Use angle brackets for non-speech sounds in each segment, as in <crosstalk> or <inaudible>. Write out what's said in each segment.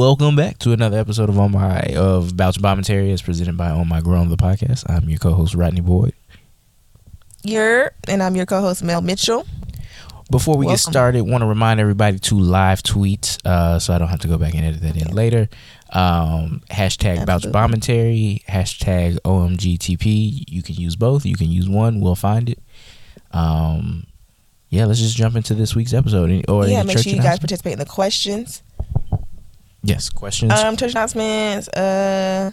Welcome back to another episode of On My of Bouch Bombmentary as presented by On My Grown the podcast. I'm your co-host Rodney Boyd. You're and I'm your co-host Mel Mitchell. Before we Welcome. get started, want to remind everybody to live tweet uh, so I don't have to go back and edit that in later. Um, hashtag Bouch. Bombmentary, hashtag OMGTP. You can use both. You can use one. We'll find it. Um, yeah, let's just jump into this week's episode. Or yeah, make sure you guys participate in the questions. Yes, questions. Um, church announcements. Uh,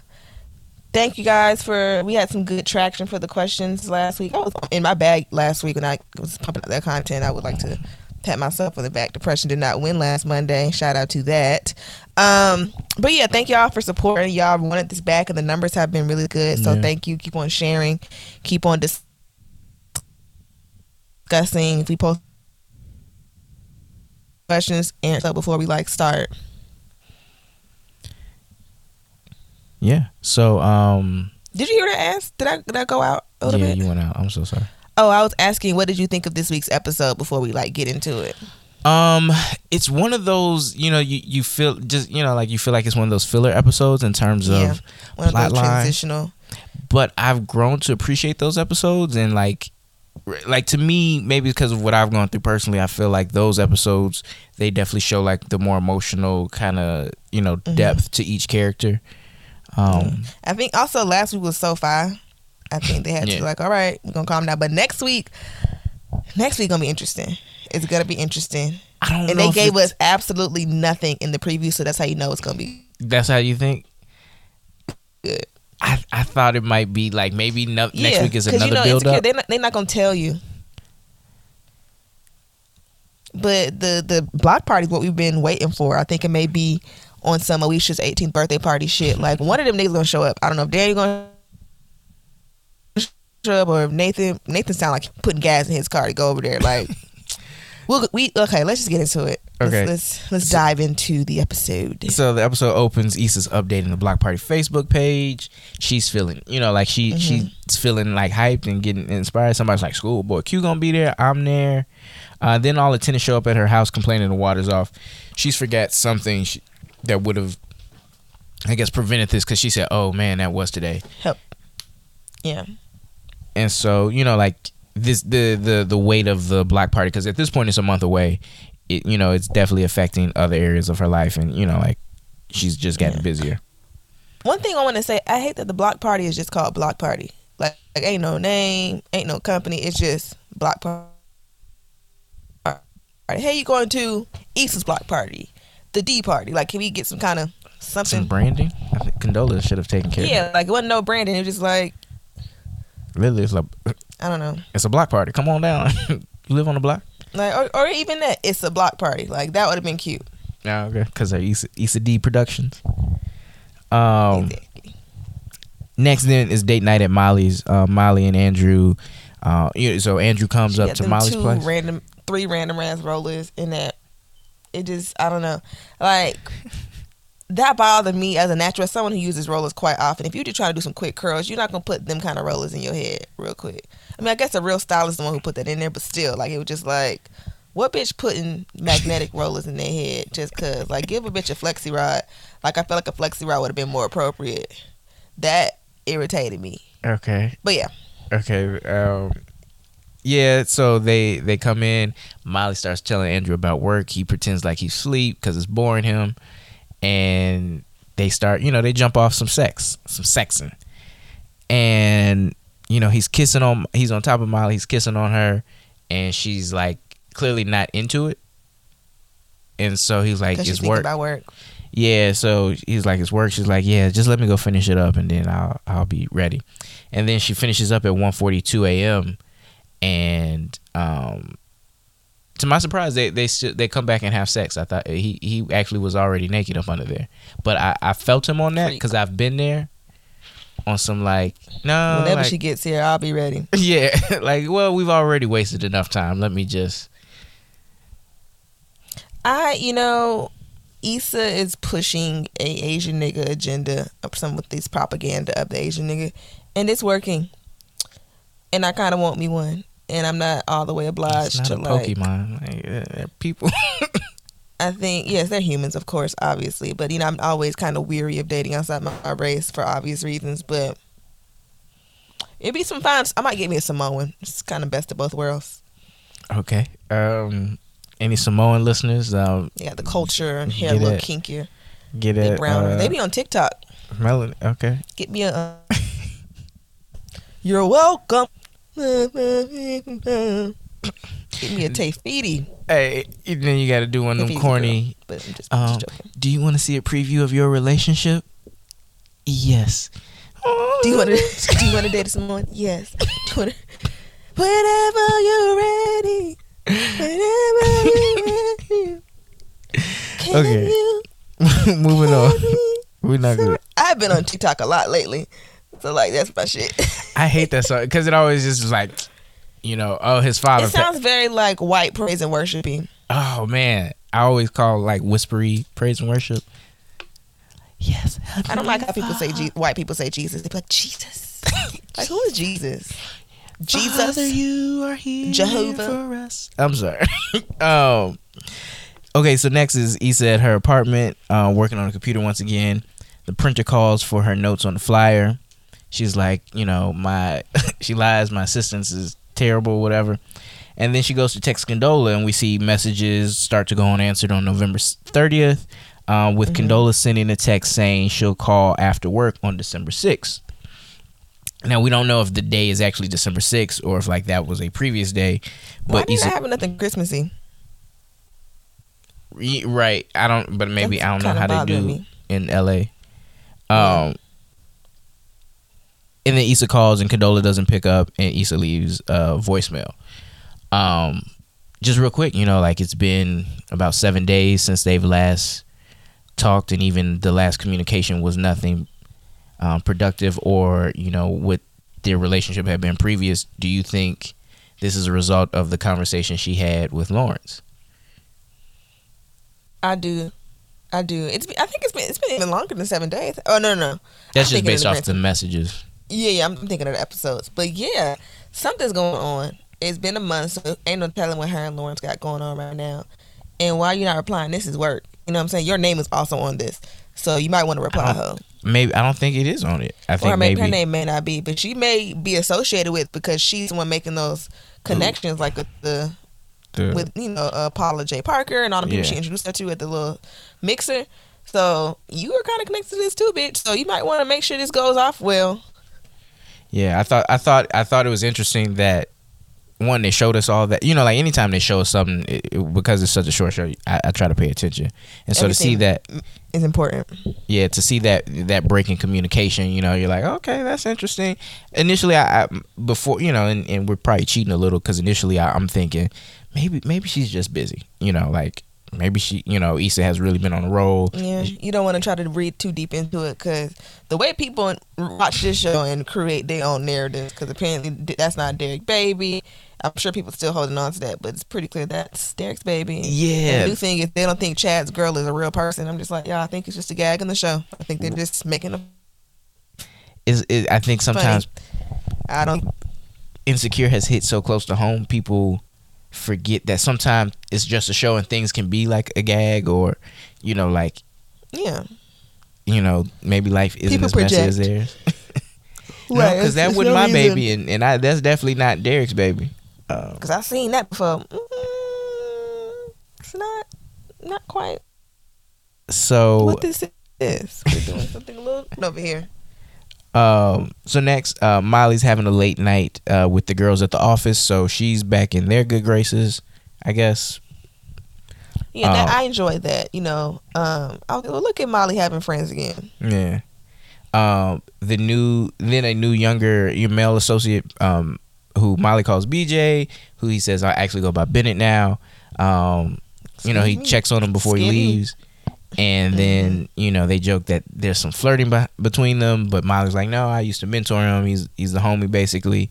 thank you guys for. We had some good traction for the questions last week. I was in my bag last week when I was pumping out that content. I would like to pat myself on the back. Depression did not win last Monday. Shout out to that. Um, but yeah, thank y'all for supporting. Y'all wanted this back, and the numbers have been really good. So Yeah. thank you. Keep on sharing. Keep on dis- discussing. If we post questions, answer before we like start. Yeah. So, um, Did you hear that ask? Did I did I go out a little yeah, bit? you went out. I'm so sorry. Oh, I was asking what did you think of this week's episode before we like get into it? Um, it's one of those, you know, you, you feel just, you know, like you feel like it's one of those filler episodes in terms Yeah. of One of plot those line. transitional. but I've grown to appreciate those episodes and like like to me maybe because of what I've gone through personally I feel like those episodes they definitely show like the more emotional kind of you know Mm-hmm. depth to each character um I think also last week was so far. I think they had Yeah. to like, all right, we're gonna calm down. But next week, next week gonna be interesting. It's gonna be interesting. I don't And they gave us absolutely nothing in the preview, so that's how you know it's gonna be that's how you think good. I, I thought it might be like maybe no, next week is another you know, build up They're not, they're not gonna tell you. But the the block party is what we've been waiting for. I think it may be on some Alicia's 18th birthday party shit. Like one of them niggas gonna show up. I don't know if Daniel gonna show up or if Nathan Nathan sound like putting gas in his car to go over there. Like <laughs> we'll, we okay. Let's just get into it. Let's- Okay. Let's let's dive into the episode. So the episode opens. Issa's updating the Block Party Facebook page. She's feeling, you know, like she Mm-hmm. she's feeling like hyped and getting inspired. Somebody's like, "ScHoolboy Q gonna be there. I'm there." Uh, then all the tenants show up at her house complaining the water's off. She's forgot something she, that would have, I guess, prevented this because she said, "Oh man, that was today." Help. Yeah. And so you know, like this the the the weight of the Block Party because at this point it's a month away. It you know it's definitely affecting other areas of her life and you know like she's just getting Yeah. busier. One thing I want to say, I hate that the block party is just called block party. Like, like ain't no name, ain't no company. It's just block party. Hey, you going to East's block party, the D party? Like, can we get some kind of some something? branding. I think Condola should have taken care. of Yeah, like it wasn't no branding. It was just like it. Really, it's like I don't know, it's a block party. Come on down. <laughs> you live on the block. like or, or even that it's a block party. Like that would have been cute. Yeah, okay. Because they're Issa, Issa D Productions. Um, exactly. next then is date night at Molly's. Uh, Molly and Andrew. Uh, you know, so Andrew comes She up to Molly's place. random, three random ass rollers in that. It just, I don't know, like that bothered me as a natural, as someone who uses rollers quite often. If you just try to do some quick curls, you're not gonna put them kind of rollers in your head real quick. I mean, I guess a real stylist is the one who put that in there, but still, like it was just like, what bitch putting magnetic <laughs> rollers in their head just cause? Like, give a bitch a flexi rod. Like I felt like a flexi rod would have been more appropriate. That irritated me. Okay. But yeah, Okay. Um, yeah. So they they come in. Molly starts telling Andrew about work. He pretends like he's asleep because it's boring him, and they start. You know, they jump off some sex, some sexing, and you know he's kissing on. He's on top of Molly. He's kissing on her, and she's like clearly not into it. And so he's like, "It's work." about work. Yeah, so he's like, it's work. She's like, yeah, just let me go finish it up, and then I'll I'll be ready. And then she finishes up at 1:42 a.m. And um, to my surprise, they they still they come back and have sex. I thought he he actually was already naked up under there, but I I felt him on that because I've been there on some like no Whenever like- she gets here, I'll be ready. <laughs> yeah <laughs> like well we've already wasted enough time. Let me just I, you know, Issa is pushing a Asian nigga agenda of some with this propaganda of the Asian nigga, and it's working. And I kind of want me one, and I'm not all the way obliged to like. Pokemon. Like, uh, people <laughs> I think yes, they're humans, of course, obviously, but you know, I'm always kind of weary of dating outside my, my race for obvious reasons. But it'd be some fun. I might get me a Samoan. It's kind of best of both worlds. Okay. Um, any Samoan listeners? Um, Yeah, the culture and hair a little it. kinkier. get it. browner. Uh, they be on TikTok. Melanie. Okay. Get me a. Uh, <laughs> You're welcome. Get me a Tafiti. Hey, then you got to do one of them corny. But I'm just, Um, just joking. Do you want to see a preview of your relationship? Yes. Do you want to? <laughs> do you want to date someone? Yes. Do you wanna, whenever you're ready. Whenever you're ready. Can Okay. you <laughs> Moving on. We're not good. I've been on TikTok a lot lately, so like that's my shit. I hate that song because it always just is like, you know, oh his father. it sounds very like white praise and worshiping. oh man, I always call like whispery praise and worship. Yes. I don't like how people say Je- white people say Jesus. They be like Jesus. <laughs> like who is Jesus? Father, Jesus. you are here Jehovah. for us. I'm sorry. <laughs> um. Okay, so next is Issa at her apartment, uh, working on a computer once again. The printer calls for her notes on the flyer. She's like, you know, my <laughs> she lies, my assistance is terrible, whatever. And then she goes to text Condola, and we see messages start to go unanswered on November 30th, um, with Condola sending a text saying she'll call after work on December 6th. Now we don't know if the day is actually December 6th or if like that was a previous day, Why but do Issa, I have nothing Christmassy? Right? I don't, but maybe That's I don't know how they do me. in L.A. Um, and then Issa calls and Condola doesn't pick up, and Issa leaves a voicemail. Um, just real quick, you know, like it's been about seven days since they've last talked, and even the last communication was nothing um, productive, or you know, what their relationship had been previous. Do you think this is a result of the conversation she had with Lawrence? I do. I do. It's. I think it's been. It's been even longer than seven days. Oh no, no, no. That's I'm just based off the messages. Yeah, yeah. I'm thinking of the episodes, but yeah, something's going on. It's been a month, so ain't no telling what her and Lawrence got going on right now. And why you not replying? This is work. You know what I'm saying? Your name is also on this, so you might want to reply her. Maybe I don't think it is on it. I think Or maybe, maybe her name may not be, but she may be associated with because she's the one making those connections, like with the the with you know uh, Paula Jai Parker and all the people Yeah. she introduced her to at the little mixer. So you are kind of connected to this too, bitch. So you might want to make sure this goes off well. Yeah. I thought I thought I thought it was interesting that one they showed us all that you know like anytime they show us something it, it- because it's such a short show I, I try to pay attention and so to see that Is important. yeah to see that that break in communication you know you're like okay that's interesting initially I, I before you know and, and we're probably cheating a little because initially I, I'm thinking maybe maybe she's just busy you know like maybe she you know Issa has really been on a roll Yeah, you don't want to try to read too deep into it because the way people watch this show and create their own narratives, because apparently that's not Derek Baby. I'm sure people still holding on to that, but it's pretty clear that's Derek's baby. Yeah. And the new thing is they don't think Chad's girl is a real person. I'm just like, yeah, I think it's just a gag in the show. I think they're just making a. is it, I think sometimes I don't. insecure has hit so close to home people forget that sometimes it's just a show and things can be like a gag or you know like Yeah. you know maybe life isn't People as messy as theirs <laughs> Right, because it's- that it's wasn't no my reason. baby and, and I that's definitely not Derek's baby uh, Because I've seen that before. Mm, it's not, not quite so what this is. We're doing <laughs> something a little over here. Um so next uh Molly's having a late night uh with the girls at the office so she's back in their good graces I guess Yeah, that, Um, I enjoyed that. You know, um, I was, well, look at Molly having friends again. Yeah. Um, the new then a new younger your male associate um who Molly calls BJ, who he says I actually go by Bennett now. Um, you know, he me? checks on him before he leaves. me? And then, you know, they joke that there's some flirting be- between them, but Molly's like, "No, I used to mentor him. He's he's the homie basically."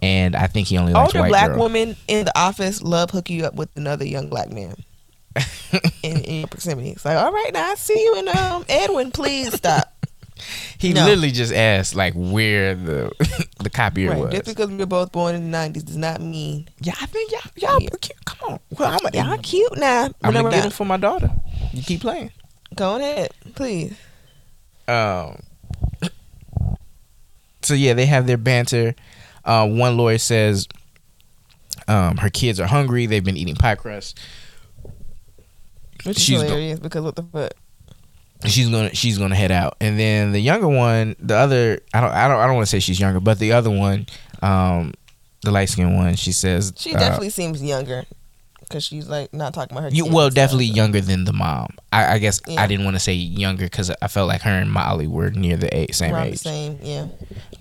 And I think he only likes Older white black girls. women in the office love hook you up with another young black man <laughs> in, in your proximity. It's like, all right, now I see you in um Edwin. Please stop. <laughs> He No. literally just asked like where the <laughs> the copier Right. was. Just because we were both born in the nineties does not mean yeah, I think y'all y'all Yeah. cute. Come on. Well, I'm y'all cute now. I'm Whenever gonna get I- him for my daughter. You keep playing. Go ahead, please. Um. So yeah, they have their banter. Uh, one lawyer says, um, her kids are hungry. They've been eating pie crust. Which is She's go- hilarious because what the fuck? she's gonna she's gonna head out and then the younger one the other i don't i don't i don't want to say she's younger but the other one um the light skinned one she says She uh, definitely seems younger because she's like not talking about her. you kids well definitely stuff. younger than the mom i, I guess Yeah. i didn't want to say younger because i felt like her and molly were near the age, same Around the age Same, yeah.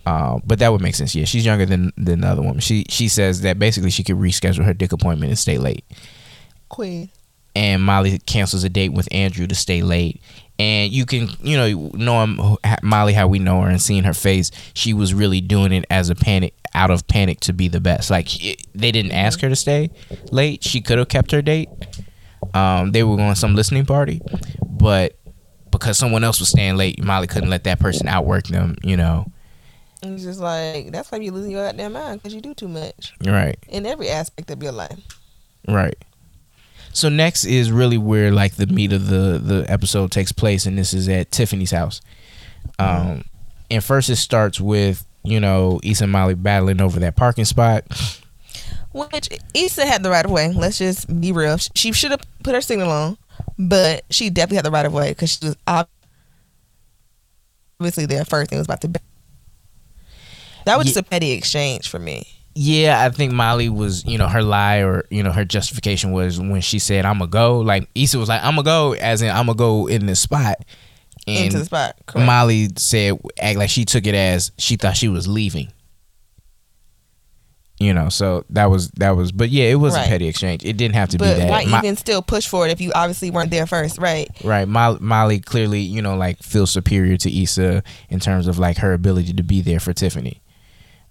um, but that would make sense yeah she's younger than than the other woman she she says that basically she could reschedule her dick appointment and stay late Queen. and Molly cancels a date with Andrew to stay late. And you can, you know, know him, Molly how we know her and seeing her face, she was really doing it as a panic, out of panic to be the best. Like they didn't ask her to stay late; she could have kept her date. Um, they were going to some listening party, but because someone else was staying late, Molly couldn't let that person outwork them. You know, And it's just like that's why you losing your goddamn mind because you do too much right? in every aspect of your life. Right. So next is really where like the meat of the the episode takes place, and this is at Tiffany's house. Um, and first it starts with you know Issa and Molly battling over that parking spot. Which Issa had the right of way. Let's just be real. She should have put her signal on, but she definitely had the right of way because she was obviously there first and was about to. That was Ye- just a petty exchange for me. Yeah, I think Molly was you know her lie or you know her justification was when she said I'm gonna go. Like Issa was like I'm gonna go, as in I'm gonna go in this spot. And into the spot. Correct. Molly said act like she took it as she thought she was leaving. You know, so that was that was, but yeah, it was Right. a petty exchange. It didn't have to but be that. why Mo- even still push for it if you obviously weren't there first, right? right, Molly, Molly clearly, you know, like feels superior to Issa in terms of like her ability to be there for Tiffany.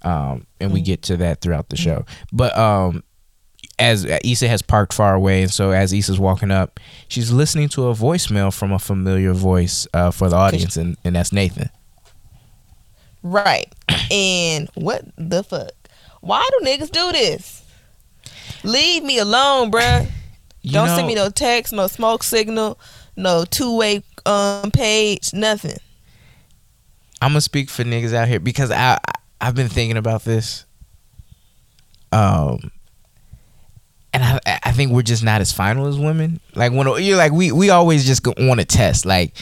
Um, and we Mm. get to that throughout the show. But um, as Issa has parked far away, and so as Issa's walking up, she's listening to a voicemail from a familiar voice uh, for the audience, and, and that's Nathan. Right. <clears throat> and what the fuck? Why do niggas do this? Leave me alone, bruh. Don't know- send me no text, no smoke signal, no two way um page, nothing. I'm gonna speak for niggas out here because I, I I've been thinking about this. Um, and I I think we're just not as final as women. Like when you're like we we always just want to test. Like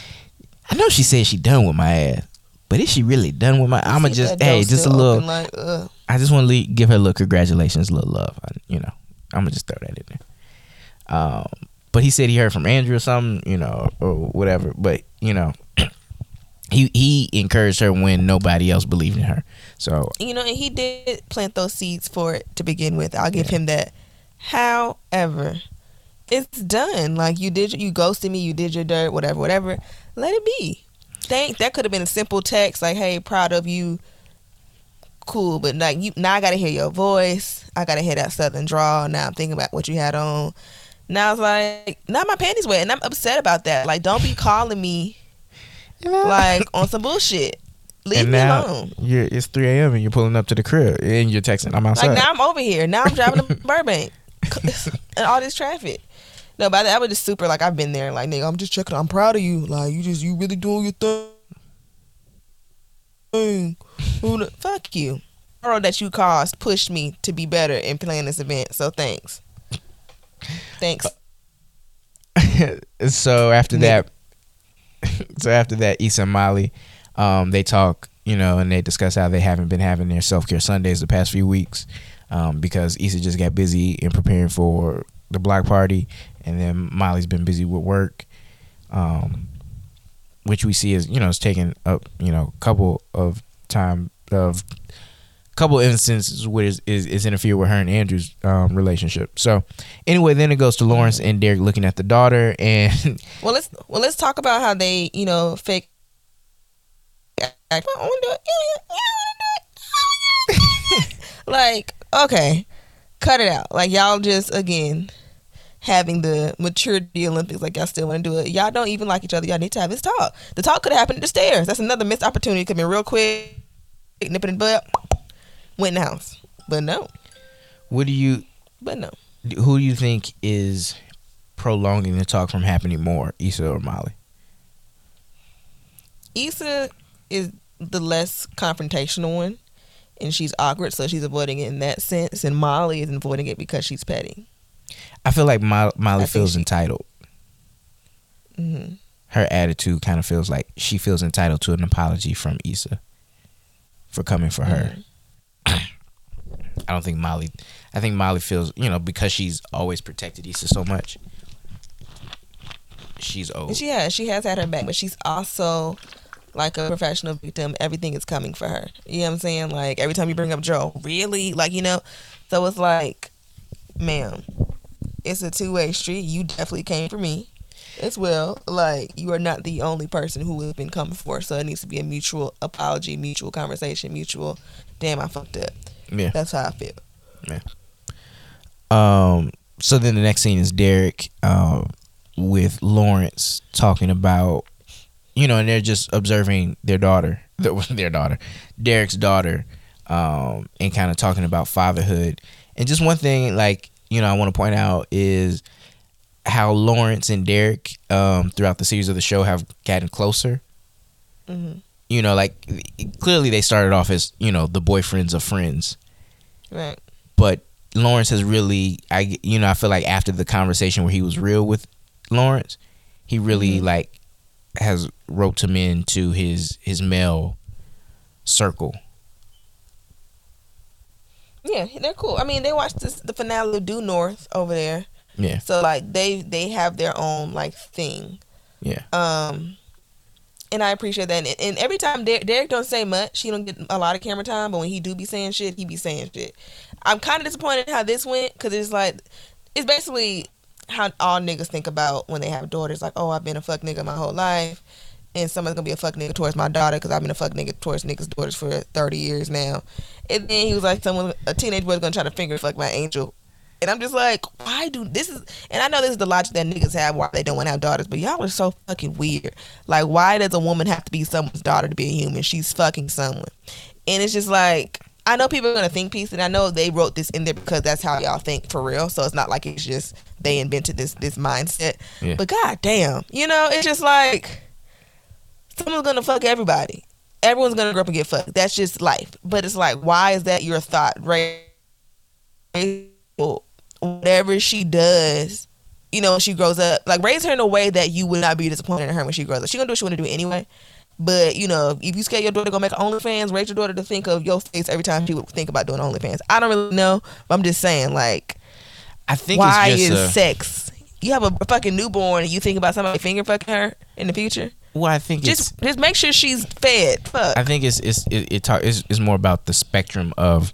I know she said she done with my ass, but is she really done with my? I'm gonna just hey just a little. like, uh, I just want to give her a little congratulations, a little love. I, you know, I'm gonna just throw that in there. Um, but he said he heard from Andrew or something, you know, or whatever. But you know, <clears throat> he he encouraged her when nobody else believed in her. So you know, and he did plant those seeds for it to begin with. I'll give him that. However, it's done. Like you did, you ghosted me. You did your dirt. Whatever, whatever. Let it be. Think that could have been a simple text like, "Hey, proud of you." Cool, but like you now, I gotta hear your voice. I gotta hear that southern drawl. Now I'm thinking about what you had on. Now it's like, now my panties wet, and I'm upset about that. Like, don't be calling me like on some bullshit. Leave and me now alone. you're it's 3 a.m. and you're pulling up to the crib and you're texting. I'm outside. Like now I'm over here. Now I'm driving to <laughs> Burbank <laughs> and all this traffic. No, but I was just super like I've been there. Like nigga, I'm just checking. I'm proud of you. Like you just you really doing your thing. Fuck you. Tomorrow that you caused pushed me to be better in planning this event. So thanks. Thanks. <laughs> so after that, <laughs> so after that, Issa and Molly, um, they talk, you know, and they discuss how they haven't been having their self care Sundays the past few weeks, um, because Issa just got busy in preparing for the block party, and then Molly's been busy with work, um, which we see is you know it's taking up you know a couple of time of couple instances where is is, is interfere with her and Andrew's um, relationship. So anyway, then it goes to Lawrence and Derek looking at the daughter, and <laughs> Well, let's well let's talk about how they you know fake. <laughs> Like okay, cut it out. Like y'all just again, having the maturity Olympics. Like y'all still want to do it. Y'all don't even like each other. Y'all need to have this talk. The talk could have happened at the stairs. That's another missed opportunity. Could be real quick, nip it in the butt, house. But no, What do you? but no. Who do you think is prolonging the talk from happening more, Issa or Molly? Issa is the less confrontational one, and she's awkward, so she's avoiding it in that sense. And Molly is avoiding it because she's petty. I feel like Mo- Molly feels she- entitled. hmm Her attitude kind of feels like she feels entitled to an apology from Issa for coming for her. I don't think Molly. I think Molly feels, you know, because she's always protected Issa so much. She's old. She has, she has had her back, but she's also like a professional victim. Everything is coming for her. You know what I'm saying? Like every time you bring up Joe, really, like you know. So it's like, ma'am, it's a two way street. You definitely came for me as well. Like you are not the only person who has been coming for. So it needs to be a mutual apology, mutual conversation, mutual. Damn, I fucked up. Yeah. That's how I feel. Yeah. Um. So then the next scene is Derek, um, with Lawrence talking about, you know, and they're just observing their daughter, <laughs> their, their daughter, Derek's daughter, um, and kind of talking about fatherhood. And just one thing, like you know, I want to point out is how Lawrence and Derek, um, throughout the series of the show, have gotten closer. hmm You know, like clearly they started off as you know the boyfriends of friends Right. but Lawrence has really I you know I feel like after the conversation where he was real with Lawrence, he really Mhm. like has roped him into his his male circle. Yeah, they're cool. I mean, they watched this, the finale of Due North over there. Yeah, So like they they have their own like thing. yeah, Um and I appreciate that. And, and every time Derek, Derek don't say much, he don't get a lot of camera time. But when he do be saying shit, he be saying shit. I'm kind of disappointed how this went because it's like it's basically how all niggas think about when they have daughters. Like, oh, I've been a fuck nigga my whole life, and someone's gonna be a fuck nigga towards my daughter because I've been a fuck nigga towards niggas' daughters for 30 years now. And then he was like, someone, a teenage boy's gonna try to finger fuck my angel. And I'm just like, why do this is? And I know this is the logic that niggas have why they don't want to have daughters, but y'all are so fucking weird. Like, why does a woman have to be someone's daughter to be a human? She's fucking someone, and it's just like I know people are gonna think piece, and I know they wrote this in there because that's how y'all think for real. So it's not like it's just they invented this this mindset. Yeah. But god damn, you know, it's just like someone's gonna fuck everybody. Everyone's gonna grow up and get fucked. That's just life. But it's like, why is that your thought, right? Whatever she does, you know, when she grows up, like raise her in a way that you would not be disappointed in her when she grows up. She gonna do what she wanna do anyway. But you know, if you scare your daughter to go make OnlyFans, raise your daughter to think of your face every time she would think about doing OnlyFans. I don't really know, but I'm just saying, like, I think why it's is a, sex? You have a fucking newborn and you think about somebody finger fucking her in the future. well, I think it's Just just make sure she's fed. Fuck. I think it's it's it, it talk, it's, it's more about the spectrum of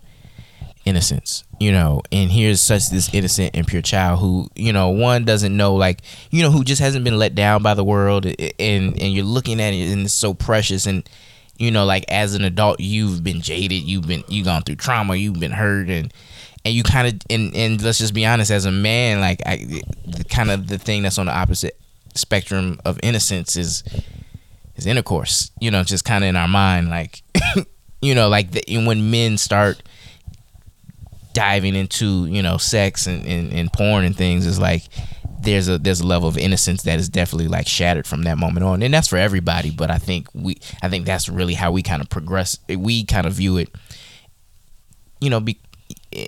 innocence, you know. And here's such this innocent and pure child who, you know, one doesn't know, like, you know, who just hasn't been let down by the world, and and you're looking at it and it's so precious, and you know, like as an adult, you've been jaded, you've been you've gone through trauma, you've been hurt, and and you kind of and and let's just be honest, as a man, like I, kind of the thing that's on the opposite spectrum of innocence is is intercourse. You know, just kind of in our mind, like <laughs> you know, like the, when men start diving into you know sex and, and, and porn and things, is like there's a there's a level of innocence that is definitely like shattered from that moment on, and that's for everybody. But I think we I think that's really how we kind of progress. We kind of view it. You know, be,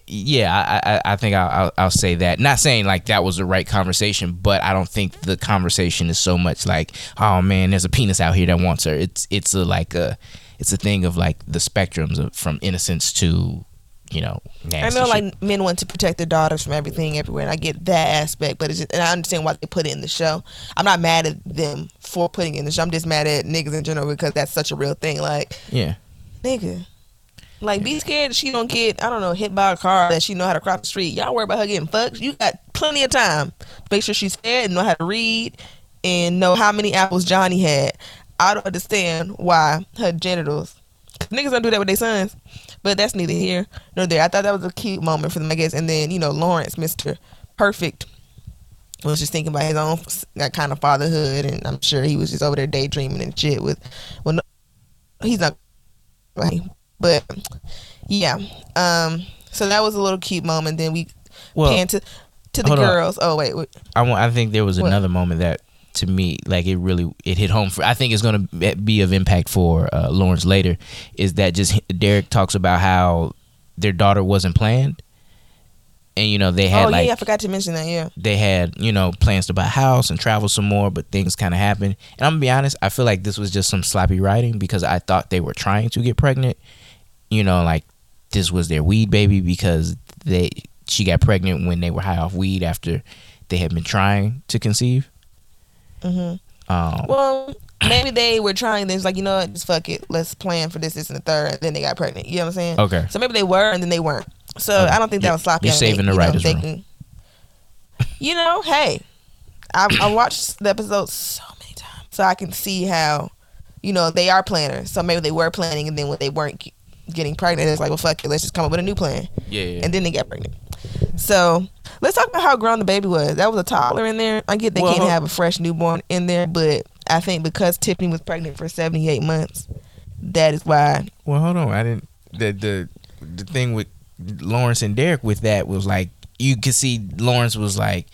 yeah, I, I, I think I'll, I'll, say that. Not saying like that was the right conversation, but I don't think the conversation is so much like, oh man, there's a penis out here that wants her. It's it's a like a it's a thing of like the spectrums of from innocence to you know. I know shit. like men want to protect their daughters from everything everywhere, and I get that aspect. But it's just, and I understand why they put it in the show. I'm not mad at them for putting it in the show. I'm just mad at niggas in general because that's such a real thing. Like yeah, nigga. Like, be scared that she don't get, I don't know, hit by a car that she know how to cross the street. Y'all worry about her getting fucked. You got plenty of time. Make sure she's fed and know how to read and know how many apples Johnny had. I don't understand why her genitals. 'cause niggas don't do that with their sons. But that's neither here nor there. I thought that was a cute moment for them, I guess. And then, you know, Lawrence, Mr. Perfect, was just thinking about his own that kind of fatherhood, and I'm sure he was just over there daydreaming and shit with. Well, no, he's not. Right, but yeah. Um. So that was a little cute moment. Then we Well, pan to to the hold on. girls. Oh wait, wait. I want. I think there was What? another moment that, to me, like it really it hit home for. I think it's going to be of impact for uh, Lawrence later. Is that just Derek talks about how their daughter wasn't planned, and you know they had oh like yeah, I forgot to mention that. Yeah. they had you know plans to buy a house and travel some more, but things kind of happened. And I'm gonna be honest, I feel like this was just some sloppy writing because I thought they were trying to get pregnant. You know, like this was their weed baby because they she got pregnant when they were high off weed after they had been trying to conceive. Hmm Um, Well, maybe they were trying this, like you know what, just fuck it, let's plan for this, this, and the third. And then they got pregnant. You know what I'm saying? okay, So maybe they were, and then they weren't. So Okay. I don't think that was sloppy. you're saving the you know, writers' they room. can- You know, hey, I, I watched the episode so many times, so I can see how, you know, they are planners. So maybe they were planning, and then when they weren't getting pregnant, it's like, well, fuck it, let's just come up with a new plan, yeah, yeah. and then they got pregnant. So let's talk about how grown the baby was. That was a toddler in there. I get they Well, can't have a fresh newborn in there, but I think because Tiffany was pregnant for seventy eight months, that is why. Well, hold on. I didn't. The the the thing with Lawrence and Derek with that was like you could see Lawrence was like,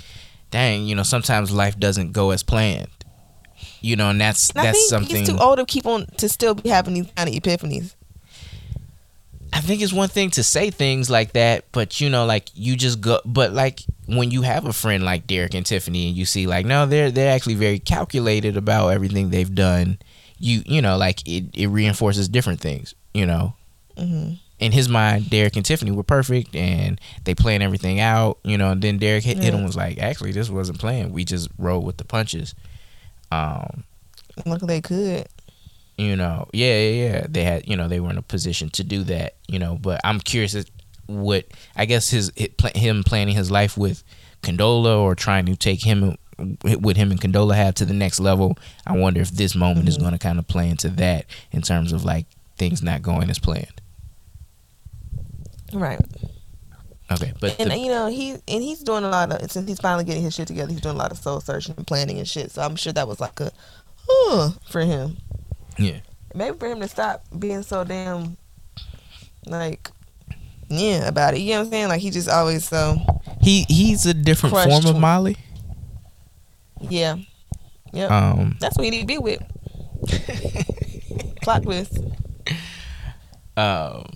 "Dang, you know, sometimes life doesn't go as planned." You know, and that's And that's think something. he's too old to keep on to still be having these kind of epiphanies. I think it's one thing to say things like that, but you know, like you just go. But like when you have a friend like Derek and Tiffany, and you see like, no, they're they're actually very calculated about everything they've done. You you know, like it it reinforces different things. You know, hmm in his mind, Derek and Tiffany were perfect and they planned everything out, you know. And then Derek hit, hit Yeah. him was like, actually, this wasn't planned. We just rolled with the punches. Um, Look, they could. You know, yeah, yeah, yeah. They had, you know, they were in a position to do that, you know. But I'm curious what I guess his him planning his life with Condola or trying to take him with him and Condola have to the next level. I wonder if this moment is Mhm. going to kind of play into that in terms of like things not going as planned. Right. Okay, but And the- you know, he and he's doing a lot of since he's finally getting his shit together, he's doing a lot of soul searching and planning and shit. So I'm sure that was like a huh for him. Yeah. Maybe for him to stop being so damn like yeah about it. You know what I'm saying? Like he just always so He he's a different form of. Molly. yeah. Yep. Um, That's what he need to be with. <laughs> Plot twist. um,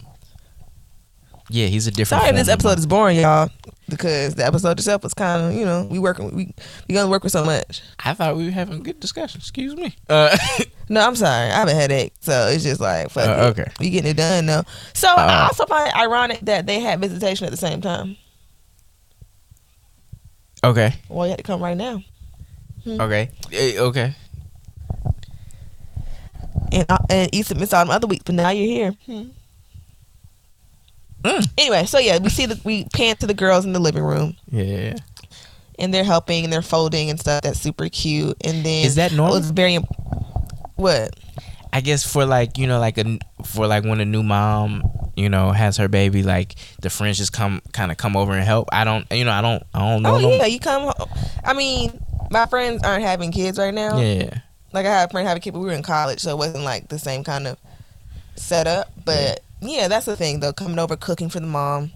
yeah, he's a different. Sorry if this episode is boring, y'all. Because the episode itself was kind of, you know, we working, we we gonna work with so much. I thought we were having a good discussion. Excuse me. Uh, <laughs> No, I'm sorry, I have a headache, so it's just like, fuck Uh, okay. we getting it done though. So I Uh, also find it ironic that they had visitation at the same time. okay. Well, you had to come right now, Okay. Eh, okay. and uh, and Easter missed out on other week, but now you're here. Hmm. Anyway, so yeah, we see that we pan to the girls in the living room, Yeah. and they're helping and they're folding and stuff. That's super cute. And then Is that normal? Oh, was very what I guess for like you know like a for like when a new mom you know has her baby like the friends just come kind of come over and help. I don't you know I don't I don't know. Oh yeah, you come. I mean, my friends aren't having kids right now. Yeah. Like I had a friend having a kid, but we were in college, so it wasn't like the same kind of setup. But yeah, that's the thing though. Coming over, cooking for the mom,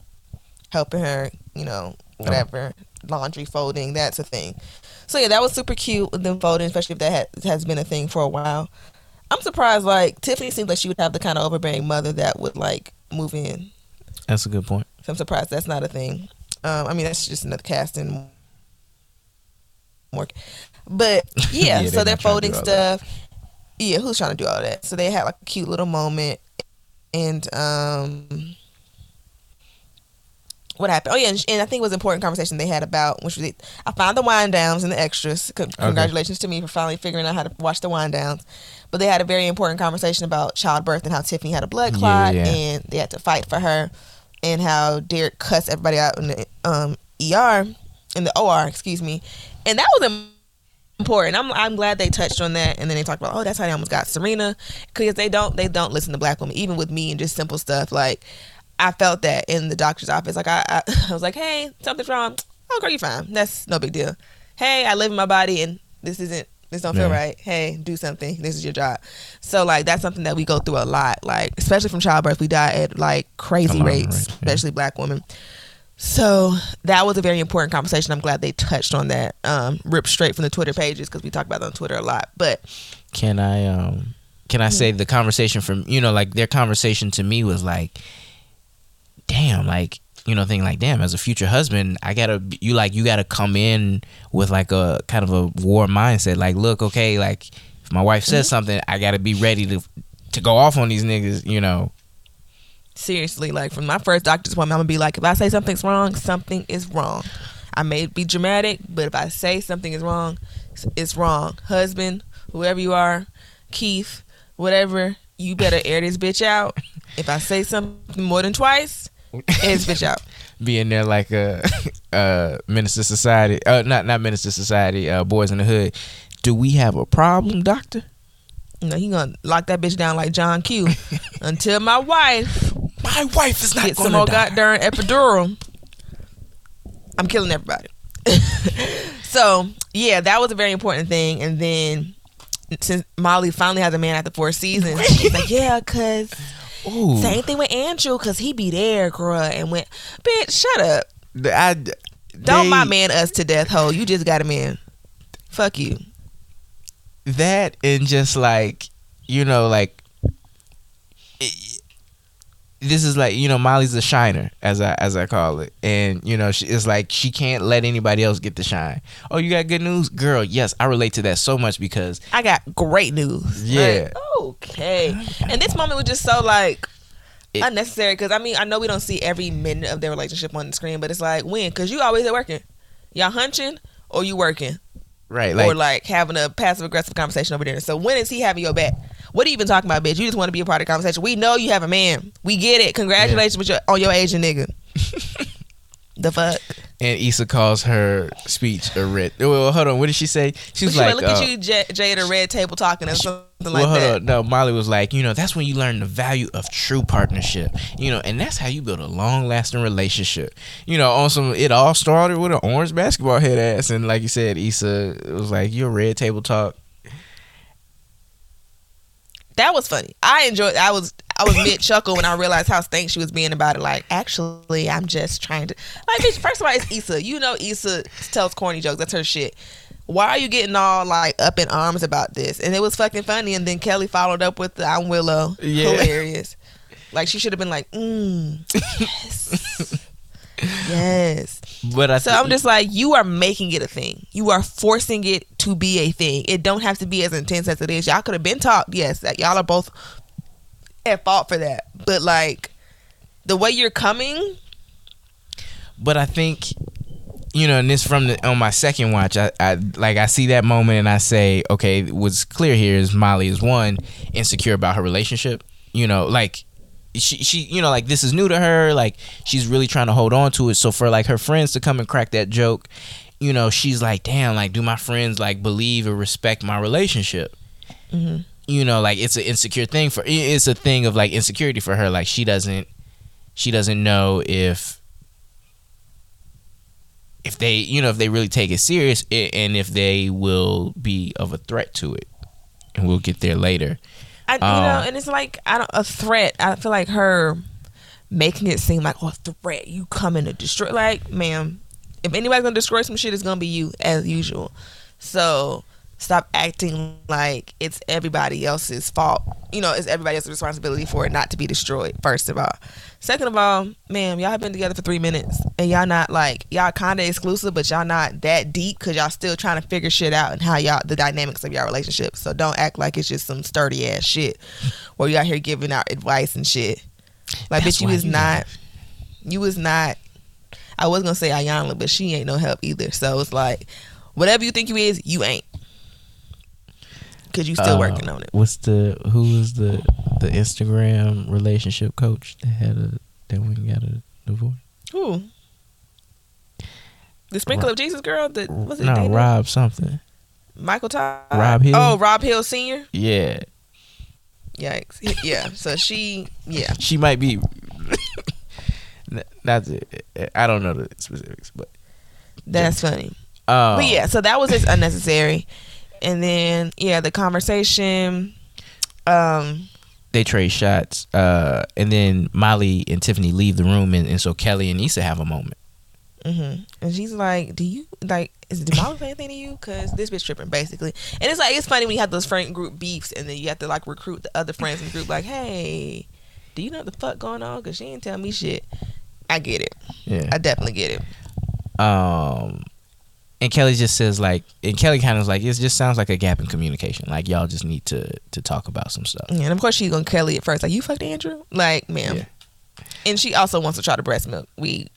helping her, you know, whatever, laundry, folding. That's a thing. So yeah, that was super cute with them folding, especially if that had, has been a thing for a while. I'm surprised. Like Tiffany seems like she would have the kind of overbearing mother that would like move in. That's a good point. So I'm surprised that's not a thing. Um, I mean, that's just another casting. More, but <laughs> yeah. Yeah, so they're they're not trying to folding stuff. Yeah, who's trying to do all that? So they had like a cute little moment, and um, what happened? Oh yeah, and, and I think it was an important conversation they had about which was I found the wind downs and the extras. C- Congratulations to me for finally figuring out how to watch the wind downs. But they had a very important conversation about childbirth and how Tiffany had a blood clot yeah. and they had to fight for her, and how Derek cussed everybody out in the um, ER, in the OR, excuse me, and that was im- important. I'm I'm glad they touched on that, and then they talked about oh that's how they almost got Serena because they don't they don't listen to black women even with me and just simple stuff like I felt that in the doctor's office like I I, <laughs> I was like hey something's wrong oh girl you fine that's no big deal hey, I live in my body and this isn't this don't feel Yeah. right. Hey, do something. This is your job. So like that's something that we go through a lot. Like especially from childbirth, we die at like crazy rates, rates, yeah. especially black women. So that was a very important conversation. I'm glad they touched on that. Um, ripped straight from the Twitter pages because we talk about it on Twitter a lot. But Can I um can I say the conversation from you know like their conversation to me was like, damn, like you know thinking like damn as a future husband I gotta you like you gotta come in with like a kind of a war mindset like look okay like if my wife says something I gotta be ready to to go off on these niggas you know seriously, like from my first doctor's appointment, I'm gonna be like, if I say something's wrong, something is wrong. I may be dramatic, but if I say something is wrong, it's wrong. Husband, whoever you are, Keith, whatever, you better air this bitch out. If I say something more than twice, air this bitch out. <laughs> being there like a uh Menace II Society uh not not Menace II Society uh boys in the hood do we have a problem doctor know, he gonna lock that bitch down like John Q <laughs> until my wife my wife is not get some more goddamn epidural. I'm killing everybody. <laughs> so yeah, that was a very important thing. And then since Molly finally has a man after four seasons, <laughs> she's like, yeah, cause Ooh. same thing with Andrew, cause he be there, girl, and went, bitch, shut up. I, Don't my man us to death, ho. You just got a man. Fuck you. that and just like you know like this is like you know Molly's a shiner as I as I call it and you know she, it's like she can't let anybody else get the shine oh you got good news girl yes I relate to that so much because I got great news. Yeah. Like, okay. And this moment was just so like It- unnecessary because I mean I know we don't see every minute of their relationship on the screen, but it's like when because you always at working, y'all hunching or you working right or like like having a passive aggressive conversation over there. So when is he having your back? What are you even talking about, bitch? You just want to be a part of the conversation. We know you have a man. We get it. Congratulations with your on your Asian nigga. <laughs> the fuck. and Issa calls her speech a red well hold on what did she say she was She like look uh, at you, Jay, Jay at a red table talking or something like hold that. on. No, Molly was like, you know, that's when you learn the value of true partnership. You know, and that's how you build a long lasting relationship. You know, on some it all started with an orange basketball head ass. And like you said, Issa was like, You're red table talk. That was funny. I enjoyed. I was I was mid chuckle when I realized how stank she was being about it. Like, actually, I'm just trying to. Like, bitch, first of all, it's Issa. You know, Issa tells corny jokes. That's her shit. Why are you getting all like up in arms about this? And it was fucking funny. And then Kelly followed up with the "I'm Willow." Yeah. Hilarious. Like she should have been like, mm, <laughs> yes, yes. But I So I'm just like, you are making it a thing. You are forcing it to be a thing. It don't have to be as intense as it is. Y'all could have been talked. Yes, that y'all are both at fault for that. But like the way you're coming, but I think you know, and this from the on my second watch, I, I like I see that moment and I say, okay, what's clear here is Molly is one insecure about her relationship. You know, like she she you know like this is new to her. Like she's really trying to hold on to it. So for like her friends to come and crack that joke, you know, she's like, damn, like do my friends like believe or respect my relationship? Mhm. You know, like it's an insecure thing for it's a thing of like insecurity for her. Like she doesn't she doesn't know if if they you know if they really take it serious and if they will be of a threat to it and we'll get there later I, you Um, know, and it's like I don't a threat. I feel like her making it seem like oh, a threat. You coming to destroy? Like, ma'am, if anybody's gonna destroy some shit, it's gonna be you as usual. So stop acting like it's everybody else's fault. You know, it's everybody else's responsibility for it not to be destroyed. First of all, second of all, ma'am, y'all have been together for three minutes and y'all not like y'all kind of exclusive, but y'all not that deep because y'all still trying to figure shit out and how y'all the dynamics of y'all relationship. So don't act like it's just some sturdy ass shit where you out here giving out advice and shit. Like, That's bitch, you is you not. You was not. I was gonna say Iyanla, but she ain't no help either. So it's like, whatever you think you is, you ain't. Cause you still Uh, working on it. what's the who was the the instagram relationship coach that had a that went and got a divorce Who? The sprinkle Ro- of Jesus girl. The was it no Dana? rob something Michael Todd. Rob Hill? Oh, Rob Hill Senior. yeah Yikes. Yeah. So she. Yeah. she might be That's it. i don't know the specifics but That's funny. Um, But yeah, so that was just unnecessary. And then yeah, the conversation. Um, they trade shots, uh, and then Molly and Tiffany leave the room, and, and so Kelly and Issa have a moment. Mm-hmm. And she's like, "Do you like? Is did Molly say anything to you? Cause this bitch tripping, basically." And it's like it's funny when you have those friend group beefs, and then you have to like recruit the other friends in the group, like, "Hey, do you know what the fuck going on? Cause she ain't tell me shit." I get it. Yeah. I definitely get it. Um, and Kelly just says like, and Kelly kind of was like, it just sounds like a gap in communication. Like y'all just need to to talk about some stuff. Yeah, and of course she's gonna Kelly at first, like, "You fucked Andrew?" Like, ma'am. Yeah. And she also wants to try to breast milk. We.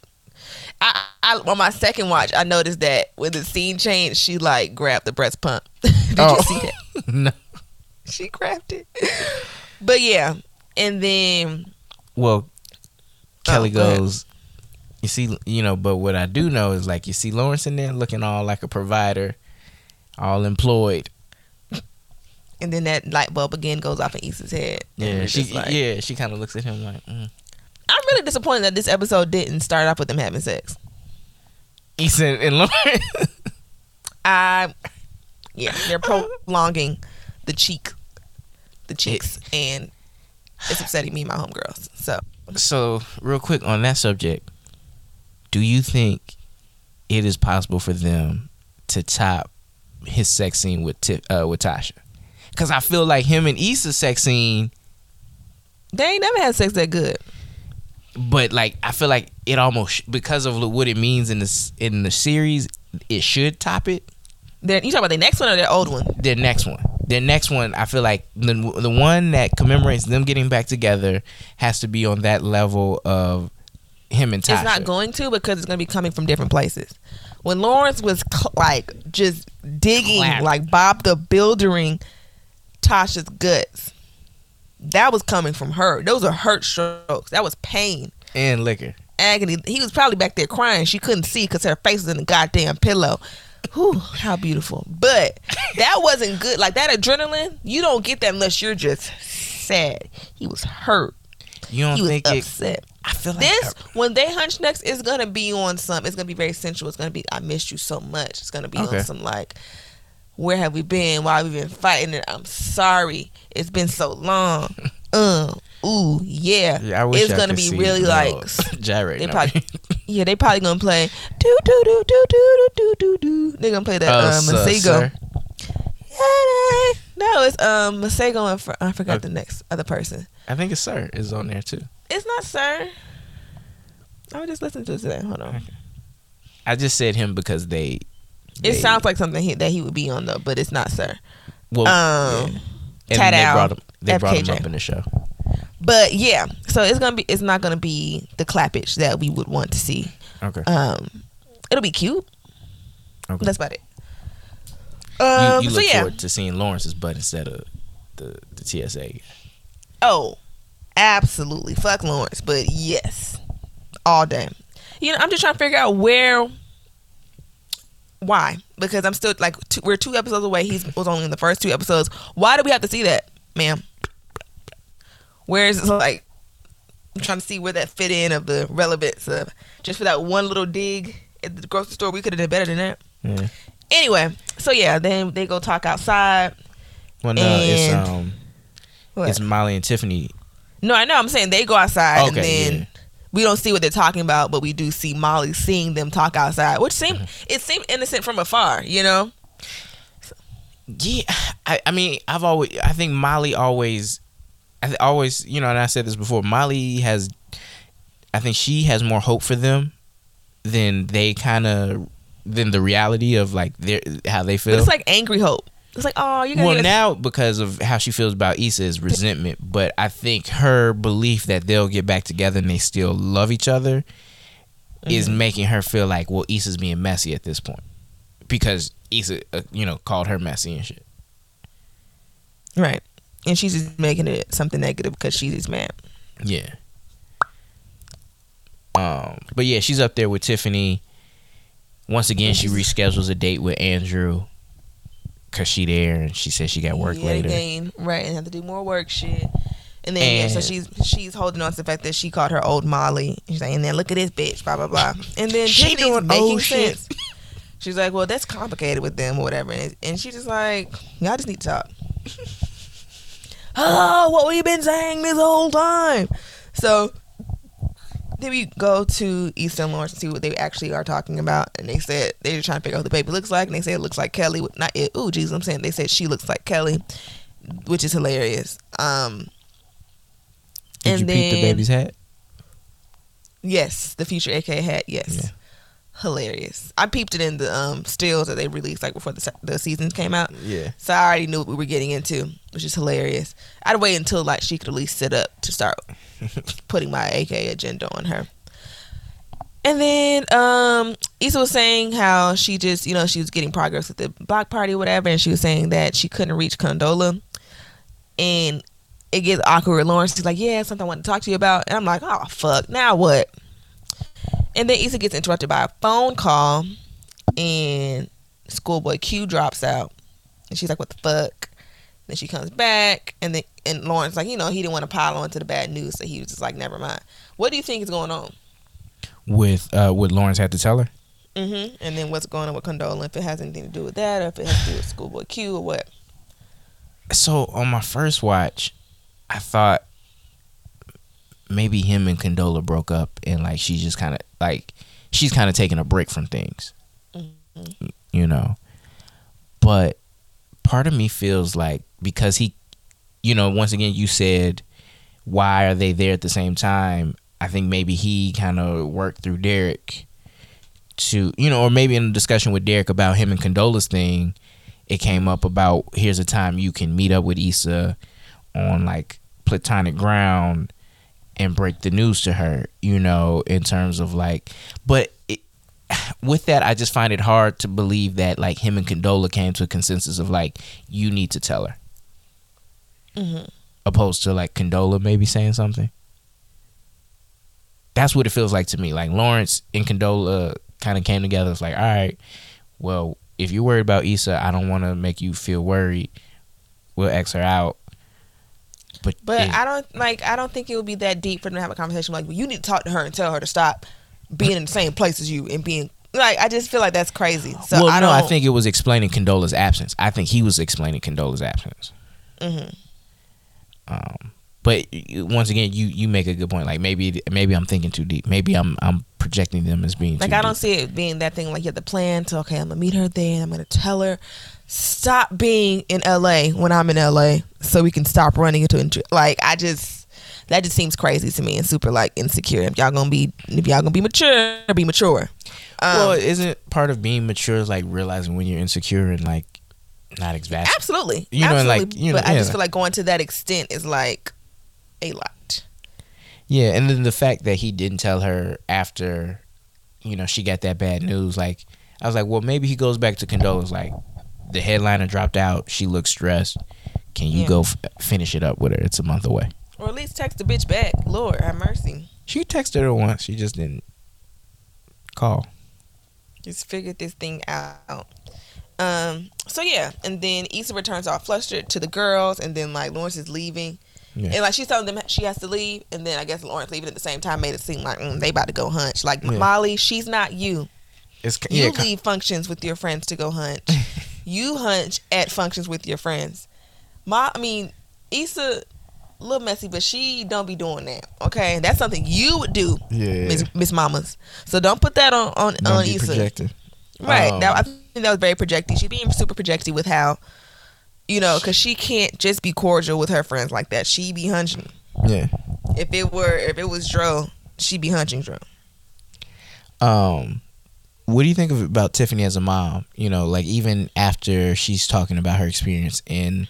I, I on my second watch, I noticed that when the scene changed, she like grabbed the breast pump. <laughs> Did Oh. you see that? <laughs> no. she grabbed it. But yeah, and then Well, Kelly Oh, go goes. You see, you know, but what I do know is like you see Lawrence in there looking all like a provider, all employed. and then that light bulb again goes off in Issa's head. Yeah, she like- yeah she kind of looks at him like mm. I'm really disappointed that this episode didn't start off with them having sex. Issa and, Lawrence. I, yeah, they're <laughs> prolonging the cheek, the cheeks, and it's upsetting me and my homegirls. So so real quick on that subject, do you think it is possible for them to top his sex scene with Ti- uh, with Tasha? Because I feel like him and Issa's sex scene, they ain't never had sex that good. but like I feel like it almost because of what it means in this in the series, it should top it. They're, you talk about the next one or the old one? Their next one, their next one, I feel like the the one that commemorates them getting back together has to be on that level of him and Tasha. It's not going to because it's going to be coming from different places. When Lawrence was cl- like just digging Clap. like Bob the Buildering Tasha's guts, that was coming from her. Those are hurt strokes. That was pain, and liquor. agony. He was probably back there crying. She couldn't see because her face was in the goddamn pillow. Whew, how beautiful. But that wasn't good. Like that adrenaline, you don't get that unless you're just sad. He was hurt. You don't He was think it? upset. I feel like This when they hunch next is gonna be on some. It's gonna be very sensual. It's gonna be I missed you so much. It's gonna be Okay. on some like where have we been? Why have we been fighting? And I'm sorry. It's been so long. <laughs> uh, ooh, yeah. Yeah, I it's I gonna be really like <laughs> gyrate. they probably <laughs> yeah they probably gonna play do do do do do do do do. They're gonna play that Uh, um, sir- Masego. No, it's um Masego and fr- I forgot Okay. the next other person. I think it's Sir is on there too. It's not sir. I was just listening to it today. Hold on. I just said him because they. It sounds like something he, that he would be on though, but it's not, sir. well, Um, yeah. they brought him. They brought him up in the show. but yeah, so it's gonna be. It's not gonna be the clappage that we would want to see. Okay. Um, it'll be cute. Okay. That's about it. you Um, you so look yeah. forward to seeing Lawrence's butt instead of the the TSA. Oh, absolutely. Fuck Lawrence, but yes, all day. You know, I'm just trying to figure out where, why, because I'm still like two, we're two episodes away. He was only in the first two episodes. Why do we have to see that, ma'am? Where is it like? I'm trying to see where that fit in of the relevance of just for that one little dig at the grocery store. We could have done better than that. Yeah. Anyway, so yeah, then they go talk outside. Well, no, it's um, What? it's Molly and Tiffany. No, I know. I'm saying they go outside and then yeah. we don't see what they're talking about, but we do see Molly seeing them talk outside, which seemed Mm-hmm. it seemed innocent from afar, you know. Yeah, I, I mean, I've always, I think Molly always, I th- always, you know, and I said this before. Molly has, I think she has more hope for them than they kind of, than the reality of like their how they But feel. it's like angry hope. It's like, oh, you're gonna well, now because of how she feels about Issa is resentment, but I think her belief that they'll get back together and they still love each other is Mm-hmm. making her feel like, well, Issa's being messy at this point because Issa, uh, you know, called her messy and shit. right, and she's just making it something negative because she's mad. Yeah. Um, but yeah, she's up there with Tiffany. Once again, she reschedules a date with Andrew because she there and she says she got work Yet later. again, right, and have to do more work shit. And then yeah, so she's she's holding on to the fact that she called her old Molly. She's like, and then look at this bitch, blah blah blah. And then She doing making old shit. sense. She's like, well, that's complicated with them or whatever. And, and she's just like, y'all just need to talk. <laughs> oh, what we been saying this whole time? So then we go to Easton Lawrence and see what they actually are talking about. And they said they're trying to figure out what the baby looks like. And they said it looks like Kelly. Not it. Ooh, Jesus, I'm saying they said she looks like Kelly, which is hilarious. Um, Did and you peep the baby's hat? Yes, the future AK hat. Yes, Yeah. hilarious. I peeped it in the um stills that they released like before the the seasons came out. Yeah. So I already knew what we were getting into, which is hilarious. I'd wait until like she could at least sit up to start <laughs> putting my AK agenda on her. And then um Issa was saying how she just, you know, she was getting progress with the block party or whatever, and she was saying that she couldn't reach Condola. And it gets awkward Lawrence. She's like, Yeah, something I want to talk to you about. And I'm like, Oh fuck, now what? And then Issa gets interrupted by a phone call and ScHoolboy Q drops out. And she's like, What the fuck? Then she comes back, and then and Lawrence like you know he didn't want to pile on to the bad news, so he was just like, never mind. What do you think is going on? With uh, what Lawrence had to tell her. Mm-hmm. And then what's going on with Condola? If it has anything to do with that, or if it has to do with ScHoolboy Q, or what? So on my first watch, I thought maybe him and Condola broke up, and like she's just kind of like she's kind of taking a break from things, Mhm. you know. But part of me feels like because he, you know, once again you said why are they there at the same time? I think maybe he kind of worked through Derek to, you know, or maybe in a discussion with Derek about him and Condola's thing, it came up about here's a time you can meet up with Issa on like platonic ground and break the news to her, you know, in terms of like, but it, <sighs> with that, I just find it hard to believe that like him and Condola came to a consensus of like, you need to tell her, Mm-hmm. opposed to like Condola maybe saying something. That's what it feels like to me. Like Lawrence and Condola kind of came together. It's like, all right, well, if you're worried about Issa, I don't want to make you feel worried. We'll X her out. But, But it- I don't like. I don't think it would be that deep for them to have a conversation. Like, well, you need to talk to her and tell her to stop being in the same place as you and being like. I just feel like that's crazy. So well, I no, don't. I think it was explaining Condola's absence. I think he was explaining Condola's absence. Mhm. Um, but once again, you you make a good point. Like maybe maybe I'm thinking too deep. Maybe I'm I'm projecting them as being Like I don't deep. see it being that thing. Like you have the plan to okay, I'm gonna meet her there. and I'm gonna tell her stop being in LA when I'm in LA, so we can stop running into like I just that just seems crazy to me and super like insecure. If y'all gonna be if y'all gonna be mature, be mature. Um, well, isn't part of being mature is like realizing when you're insecure and like not exactly. absolutely, you know, absolutely. like, you know, but I just feel like going to that extent is like a lot. Yeah, and then the fact that he didn't tell her after, you know, she got that bad news. Like I was like, well, maybe he goes back to Condola's. Like the headliner dropped out. She looks stressed. Can you Yeah. go f- finish it up with her? It's a month away. Or at least text the bitch back. Lord have mercy. She texted her once. She just didn't call. just figured this thing out. Um. So yeah, and then Issa returns all flustered to the girls, and then like Lawrence is leaving, Yeah. and like she's telling them she has to leave, and then I guess Lawrence leaving at the same time made it seem like mm, they about to go hunch. Like Yeah. Molly, she's not you. It's You yeah, leave functions with your friends to go hunch. <laughs> you hunch at functions with your friends. My, I mean, Issa, a little messy, but she don't be doing that. Okay, that's something you would do, yeah. Miss Miss Mamas. So don't put that on on, Don't on Issa. projective. Right. Um, that, I think that was very projecty. She's being super projecty with how, you know, because she can't just be cordial with her friends like that. She be hunching. Yeah. If it were, if it was Dro, she'd be hunching Dro. Um, what do you think of about Tiffany as a mom? You know, like even after she's talking about her experience in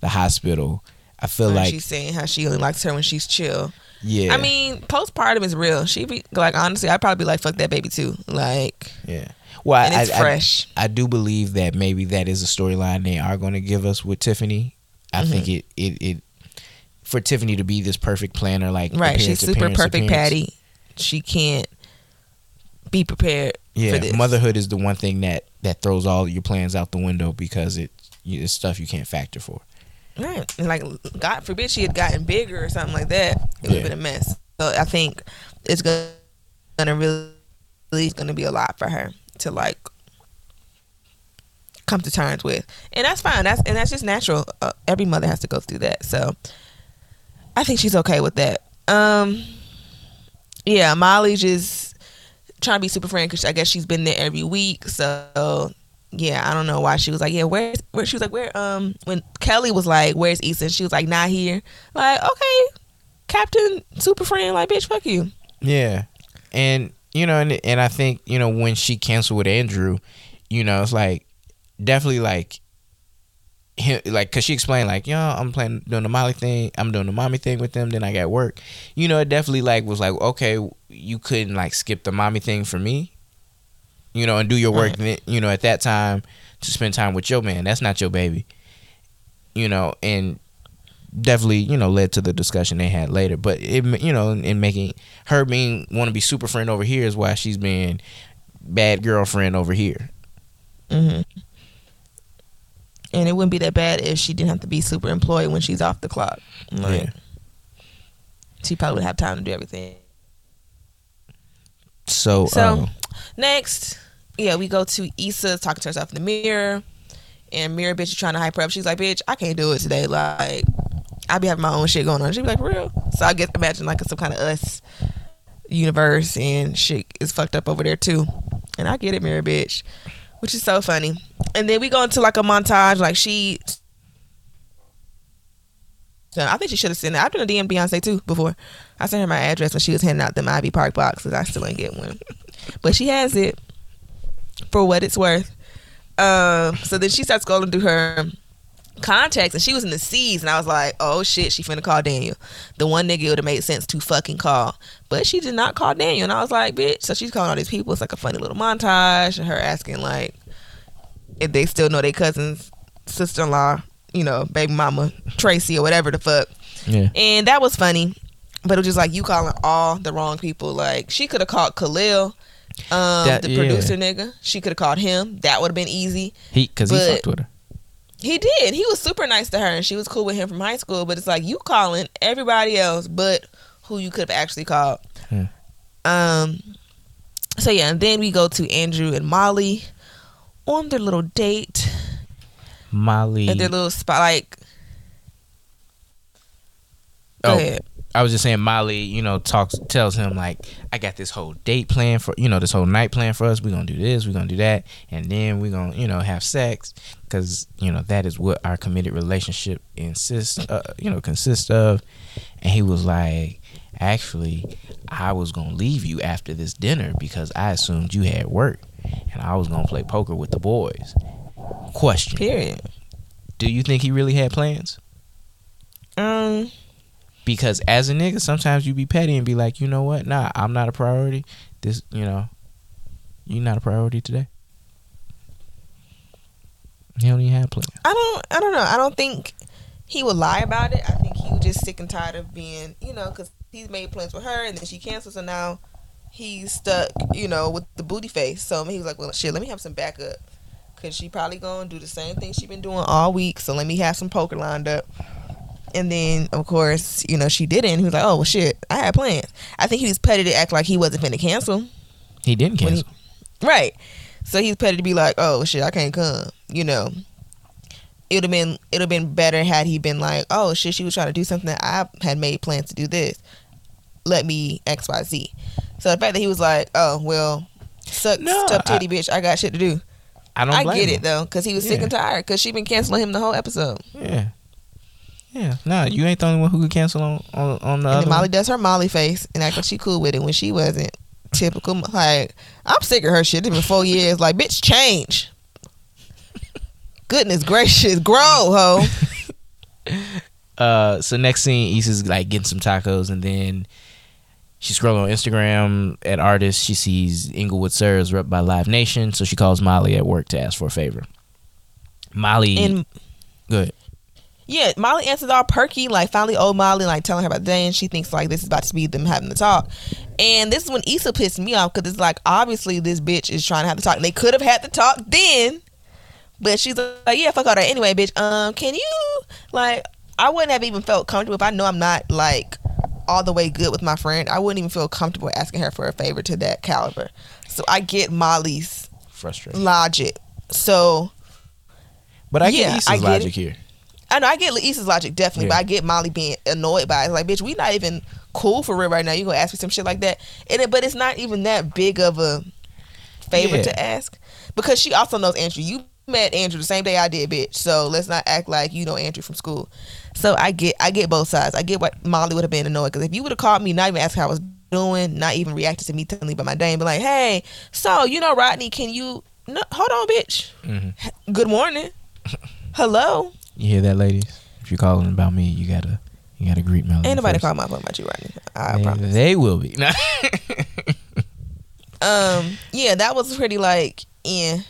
the hospital, I feel And like she's saying how she only likes her when she's chill. yeah. I mean, postpartum is real. She be like, honestly, I'd probably be like, fuck that baby too. Like, yeah. Well, and I, it's I, fresh. I do believe that maybe that is a storyline they are going to give us with Tiffany. I Mm-hmm. think it, it it for Tiffany to be this perfect planner, like right. She's super perfect patty. She can't be prepared Yeah, for this. motherhood is the one thing that that throws all your plans out the window because it it's stuff you can't factor for. Right. And like, God forbid she had gotten bigger or something like that. It would have Yeah. been a mess. So I think it's gonna, gonna really, really gonna be a lot for her to like come to terms with, and that's fine. That's and that's just natural. Uh, every mother has to go through that. So I think she's okay with that. Um, yeah, Molly just trying to be super friend because I guess she's been there every week. So yeah, I don't know why she was like, yeah, where's where? She was like, where? Um, when Kelly was like, where's Issa? She was like, not here. Like, okay, Captain Super Friend, like, bitch, fuck you. Yeah, and you know, and and I think you know when she canceled with Andrew, you know, it's like definitely like him, like because she explained like, yo, I'm playing doing the Molly thing, I'm doing the mommy thing with them, then I got work. You know, it definitely like was like, okay, you couldn't like skip the mommy thing for me, you know, and do your work. Then, you know, at that time to spend time with your man. That's not your baby, you know, and definitely you know led to the discussion they had later. But it you know in making her being want to be super friend over here is why she's being bad girlfriend over here. Mm-hmm. And it wouldn't be that bad if she didn't have to be super employed when she's off the clock. Like, Yeah. She probably would have time to do everything. So, So- uh, Next, yeah, we go to Issa talking to herself in the mirror, and mirror bitch is trying to hype her up. She's like, "Bitch, I can't do it today. Like, I be having my own shit going on." She be like, "Real?" So I guess imagine like some kind of us universe, and shit is fucked up over there too. And I get it, mirror bitch, which is so funny. And then we go into like a montage, like she. So I think she should have sent it. I've done a DM Beyonce too before. I sent her my address when she was handing out them Ivy Park boxes. I still ain't get one, but she has it for what it's worth. Um, so then she starts going through her contacts, and she was in the C's, and I was like, "Oh shit, she finna call Daniel." The one nigga it would have made sense to fucking call, but she did not call Daniel, and I was like, "Bitch!" So she's calling all these people. It's like a funny little montage, and her asking like if they still know their cousin's sister-in-law, you know, baby mama Tracy or whatever the fuck. yeah, And that was funny. But it was just like you calling all the wrong people. Like she could have called Khalil, um, That- the yeah. producer nigga. She could have called him. That would have been easy. he because he but- fucked with her. He did. He was super nice to her, and she was cool with him from high school. But it's like you calling everybody else, but who you could have actually called. Hmm. Um. So yeah, and then we go to Andrew and Molly on their little date Molly. at their little spot. Like, go Oh, ahead. I was just saying Molly, you know, talks tells him like, I got this whole date plan for you know this whole night plan for us. We're gonna do this, we're gonna do that, and then we're gonna you know have sex because you know that is what our committed relationship insists uh, you know consists of. And he was like, actually, I was gonna leave you after this dinner because I assumed you had work, and I was gonna play poker with the boys. Question: Period. Do you think he really had plans? Um. Because as a nigga, sometimes you be petty and be like, you know what? Nah, I'm not a priority. This, you know, you not a priority today. He don't even have plans. I don't. I don't know. I don't think he would lie about it. I think he was just sick and tired of being, you know, because he's made plans with her and then she canceled. So now he's stuck, you know, with the booty face. So he was like, well, shit, let me have some backup. Cause she probably gonna do the same thing she been doing all week. So let me have some poker lined up. And then of course, you know, she didn't. He was like, oh well, shit, I had plans. I think he was petty to act like he wasn't going to cancel. He didn't When he- cancel. Right. So he's petty to be like, oh shit, I can't come. You know, it would have been it would have been better had he been like, oh shit, she was trying to do something that I had made plans to do this. Let me X Y Z. So the fact that he was like, oh well, suck No, I- titty bitch, I got shit to do. I don't. I get him. it though, because he was sick and tired, because she'd been canceling him the whole episode. Yeah. Yeah. Nah, you ain't the only one who could cancel on on, on the And other. Molly one. does her Molly face and act like she cool with it when she wasn't. Typical. Like I'm sick of her shit. It's been four years. Like bitch, change. Goodness gracious, grow, ho. <laughs> Uh, so next scene, Issa's like getting some tacos, and then she's scrolling on Instagram at artists. She sees Inglewood Serves rep by Live Nation, so she calls Molly at work to ask for a favor. Molly, And good. Yeah, Molly answers all perky, like finally old Molly, like telling her about the day, and she thinks like this is about to be them having the talk. And this is when Issa pissed me off because it's like obviously this bitch is trying to have the talk. And they could have had the talk then, but she's like, yeah, fuck all that. Anyway, bitch, um, can you like? I wouldn't have even felt comfortable if I know I'm not like all the way good with my friend. I wouldn't even feel comfortable asking her for a favor to that caliber. So I get Molly's frustration logic. So But I Yeah, get Issa's I get logic it. here. I know I get Issa's logic definitely, Yeah. but I get Molly being annoyed by it. Like, bitch, we not even cool for real right now. You gonna ask me some shit like that? And it, but it's not even that big of a favor Yeah. to ask because she also knows Andrew. You met Andrew the same day I did, bitch. So let's not act like you know Andrew from school. So I get I get both sides. I get what Molly would have been annoyed because if you would have called me, not even asked how I was doing, not even reacted to me telling me about my day, and be like, hey, so you know Rodney, can you? No, hold on, bitch. Mhm. Good morning. Hello. You hear that, ladies? If you're calling about me, you gotta you gotta greet Melody. Ain't nobody first. call my phone about you, Rodney. I They, promise. they will be. <laughs> Um, yeah, that was pretty like in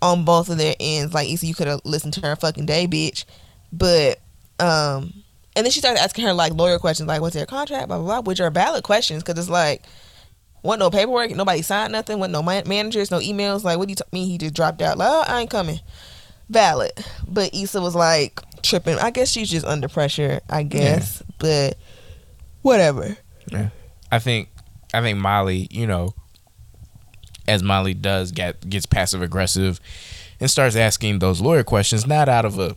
on both of their ends. Like, easy, you could have listened to her fucking day, bitch. But um, and then she started asking her like lawyer questions, like, what's their contract, blah blah blah, which are valid questions because it's like. Wasn't no paperwork, nobody signed nothing, wasn't no man- managers, no emails. Like, what do you t- mean he just dropped out? Like, oh, I ain't coming. Valid. But Issa was like tripping. I guess she's just under pressure, I guess. But whatever. I think I think Molly, you know, as Molly does get gets passive aggressive and starts asking those lawyer questions, not out of a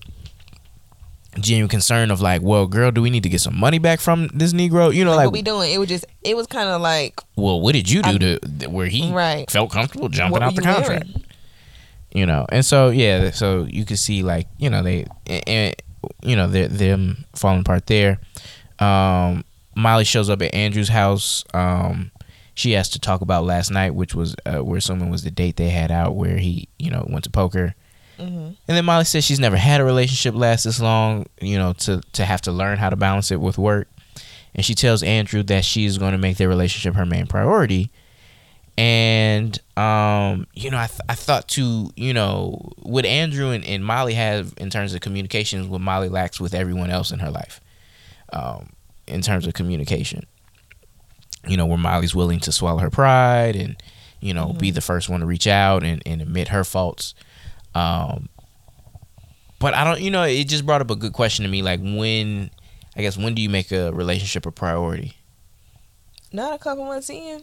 genuine concern of like, well, girl, do we need to get some money back from this Negro? You know, Like, like, what we doing? It was just, it was kind of like, well, what did you do I- to where he right. felt comfortable jumping out the contract? wearing? You know? And so yeah so you can see like you know they and, you know they're, them falling apart there. Um molly shows up at andrew's house. Um she has to talk about last night which was uh, we're assuming was the date they had out where he you know went to poker. Mhm. and then molly says she's never had a relationship last this long you know to to have to learn how to balance it with work. And she tells andrew that she's going to make their relationship her main priority and um, you know, I, th- I thought to you know, what Andrew and, and Molly have in terms of communications, what Molly lacks with everyone else in her life, um, in terms of communication. You know, where Molly's willing to swallow her pride and, you know, be the first one to reach out and, and admit her faults. Um, but I don't, you know, it just brought up a good question to me. Like, when, I guess, when do you make a relationship a priority? Not a couple months in.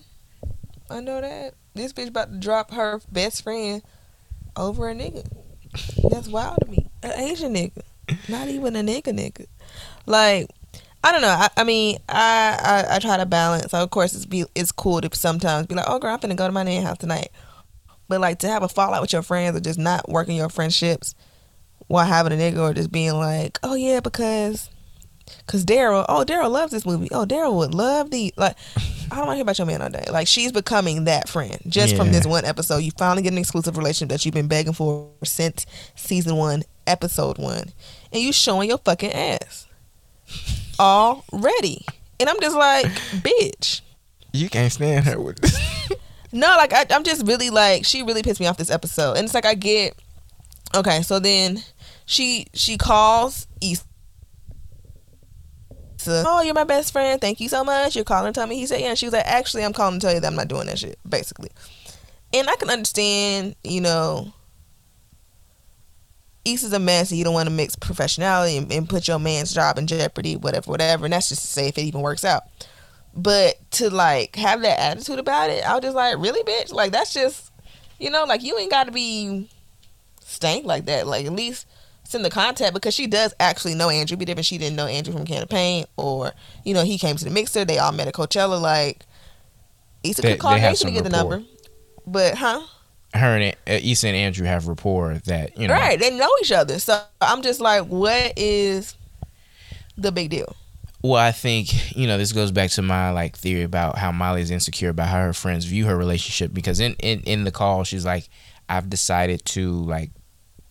I know that. This bitch about to drop her best friend over a nigga. That's wild to me. An Asian nigga. Not even a nigga nigga. Like, I don't know. I, I mean, I, I I try to balance. So of course it's be it's cool to sometimes be like, oh girl, I'm finna go to my nan's house tonight. But like to have a fallout with your friends or just not working your friendships while having a nigga or just being like, oh yeah, because Cause Daryl, oh Daryl loves this movie. Oh Daryl would love the like. I don't want to hear about your man all day. Like she's becoming that friend just from this one episode. You finally get an exclusive relationship that you've been begging for since season one, episode one, and you showing your fucking ass already. And I'm just like, bitch. You can't stand her with this. <laughs> No, like I, I'm just really like she really pissed me off this episode, and it's like I get okay. So then she she calls East. Oh, you're my best friend. Thank you so much. You're calling to tell me. He said, yeah. And she was like, actually, I'm calling to tell you that I'm not doing that shit, basically. And I can understand, you know, East is a mess and you don't want to mix professionality and, and put your man's job in jeopardy, whatever, whatever. And that's just to say if it even works out. But to like have that attitude about it, I was just like, really, bitch? Like that's just, you know, like you ain't got to be stank like that. Like at least send the contact because she does actually know Andrew. Be different. She didn't know Andrew from Can of Paint, or you know, he came to the mixer. They all met at Coachella. Like, Issa could call they to get the number, but huh? her and uh, Issa and Andrew have rapport that you know. Right? They know each other. So I'm just like, what is the big deal? Well, I think you know this goes back to my like theory about how Molly is insecure about how her friends view her relationship because in in in the call she's like, I've decided to like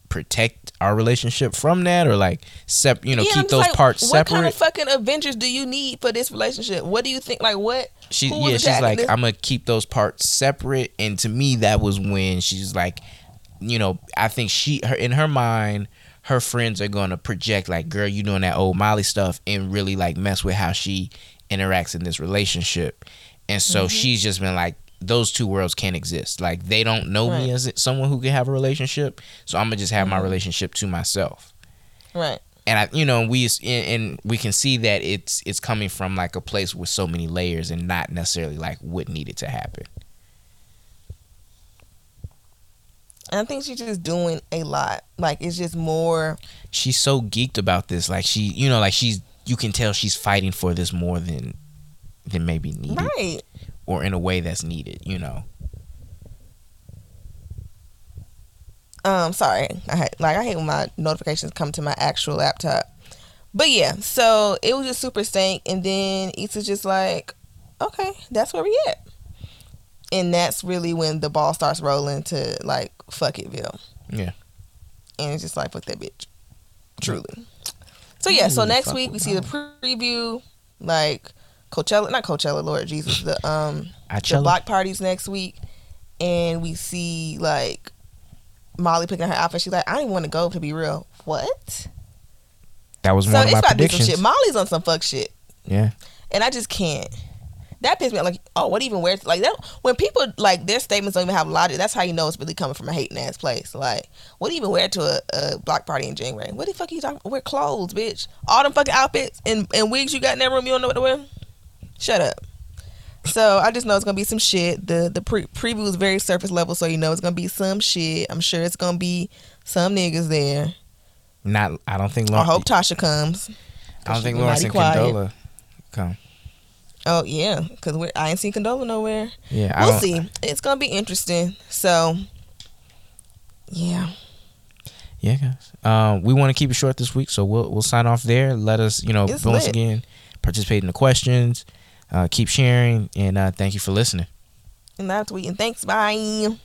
protect our relationship from that or like sep you know Yeah, keep those like, parts What separate. kind of fucking Avengers do you need for this relationship? What do you think? Like what? she who yeah she's like this? i'm gonna keep those parts separate and to me that was when she's like you know i think she her in her mind her friends are gonna project like girl you doing that old molly stuff and really like mess with how she interacts in this relationship and so Mm-hmm. she's just been like those two worlds can't exist like they don't know Right. me as someone who can have a relationship so i'm gonna just have my Mhm. relationship to myself Right. and I, you know, we and, and we can see that it's it's coming from like a place with so many layers and not necessarily like what needed to happen. And I think she's just doing a lot. Like it's just more. She's so geeked about this. Like she, you know, like she's. You can tell she's fighting for this more than than maybe needed, Right. or in a way that's needed. You know. Um, sorry, I had, like I hate when my notifications come to my actual laptop. But yeah, so it was just super stank, and then Issa's just like, okay, that's where we at, and that's really when the ball starts rolling to like fuck itville, Yeah. and it's just like fuck that bitch, truly. So yeah, so Ooh, next week we see the preview, like Coachella, not Coachella, Lord Jesus, the um I the block parties next week, and we see like Molly picking her outfit. She's like, I didn't want to go to be real. What? That was So one of it's my about to be some predictions. shit. Molly's on some fuck shit, Yeah. and I just can't. That pisses me off. Like, oh, what even wear? Like that when people like their statements don't even have logic. That's how you know it's really coming from a hating ass place. Like, what do you even wear to a, a block party in January? What the fuck are you talking? Wear clothes, bitch. All them fucking outfits and, and wigs you got in that room. You don't know what to wear. Shut up. So I just know it's gonna be some shit. The the pre- preview is very surface level, so you know it's gonna be some shit. I'm sure it's gonna be some niggas there. Not. I don't think. I hope Tasha comes. I don't think Lawrence and quiet. Condola come. Oh yeah, because I ain't seen Condola nowhere. Yeah. I We'll see. It's gonna be interesting. So yeah, Yeah, guys. Um, we want to keep it short this week, so we'll we'll sign off there. Let us, you know, It's once lit. again, participate in the questions. Uh, keep sharing, and uh, thank you for listening. and that's tweeting. Thanks. Bye.